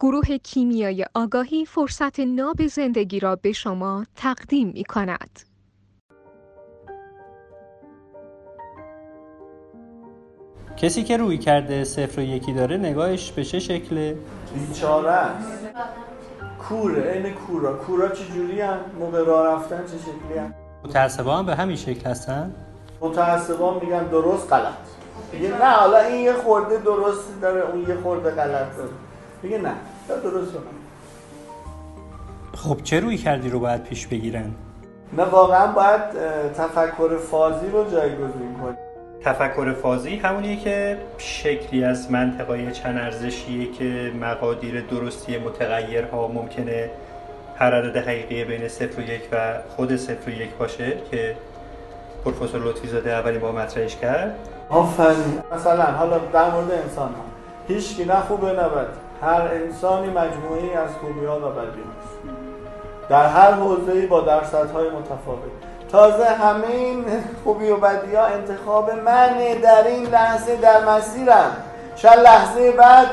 گروه کیمیای آگاهی فرصت ناب زندگی را به شما تقدیم می کند. کسی که روی کرده صفر و یکی داره نگاهش به چه شکله؟ بیچاره است کوره این کورا کورا چجوری هم موقع راه رفتن چه شکلی هم متعصبا هم به همین شکل هستن؟ متعصبان میگن درست غلط نه حالا این یه خورده درست داره اون یه خورده غلط داره میگه نه یا درست کنم خب چه روی کردی رو باید پیش بگیرن؟ نه واقعا باید تفکر فازی رو جایگزین کنیم تفکر فازی همونیه که شکلی از منطقای چند ارزشیه که مقادیر درستی متغیرها ممکنه هر عدد حقیقی بین صفر و یک و خود صفر و یک باشه که پروفسور لطفی زاده اولی با مطرحش کرد. آفرین. مثلا حالا در مورد انسان ها هیچ نه خوبه نه هر انسانی مجموعی از خوبی ها و بدی هست در هر حوزه‌ای با درصدهای متفاوت. تازه همه این خوبی و بدی ها انتخاب منه در این لحظه در مسیرم. شاید لحظه بعد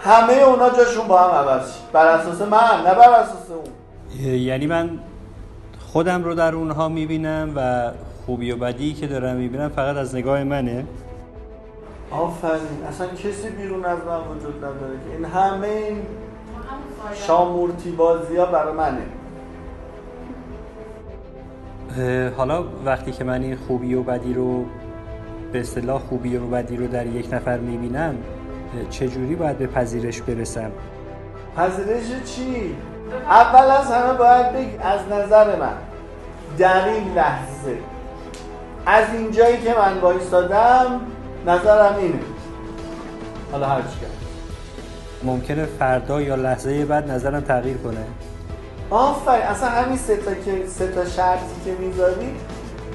همه اونا جاشون با هم عوض بر اساس من نه بر اساس اون. یعنی من خودم رو در اونها می‌بینم و خوبی و بدی که دارم می‌بینم فقط از نگاه منه. آفرین. اصلا کسی بیرون از من وجود نداره که. این همه این شامورتی بازی ها برای منه حالا وقتی که من این خوبی و بدی رو به اصطلاح خوبی و بدی رو در یک نفر می‌بینم چجوری باید به پذیرش برسم؟ پذیرش چی؟ اول از همه باید بگی از نظر من در این لحظه از اینجایی که من وایستادم نظرم اینه. حالا هر کرد. ممکنه فردا یا لحظه بعد نظرم تغییر کنه. آفرین اصلا همین سه تا که سه تا شرطی که می‌ذاری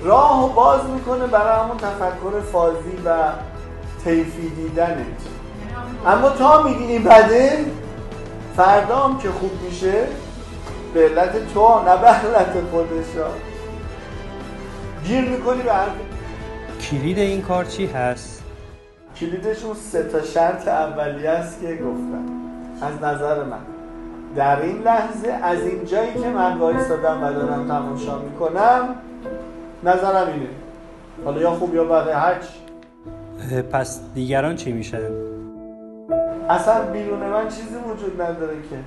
راه باز می‌کنه برای همون تفکر فازی و طیفی دیدنت اما تا میگی این بده فردا هم که خوب میشه به علت تو نه به علت خودشا. گیر می‌کنی به حرف کلید این کار چی هست؟ کلیدش اون سه تا شرط اولیه است که گفتم از نظر من. در این لحظه از این جایی که من وایستادم و دارم تماشا می‌کنم نظرم اینه. حالا یا خوب یا بده هرچی. پس دیگران چی میشن؟ اصلا بیرون من چیزی وجود نداره که.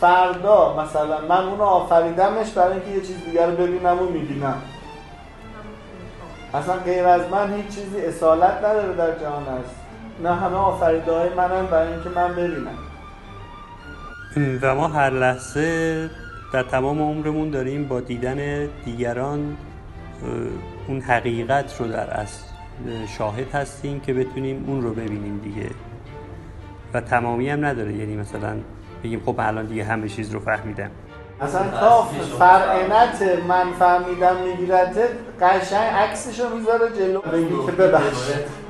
فردا مثلا من اونو آفریدمش برای اینکه یه چیز دیگر رو ببینم و می‌بینم. اصلا غیر از من هیچ چیزی اصالت نداره در جهان هست نه همه آفریده های منم برای اینکه من ببینم. و ما هر لحظه در تمام عمرمون داریم با دیدن دیگران اون حقیقت رو در اصل شاهد هستیم که بتونیم اون رو ببینیم دیگه. و تمامی هم نداره. یعنی مثلا بگیم خب الان دیگه همه چیز رو فهمیدم. اصلا تا فرعنت من فهمیدم میگیرده قشنگ عکسشو می‌ذاره جلو. بگی که ببخشید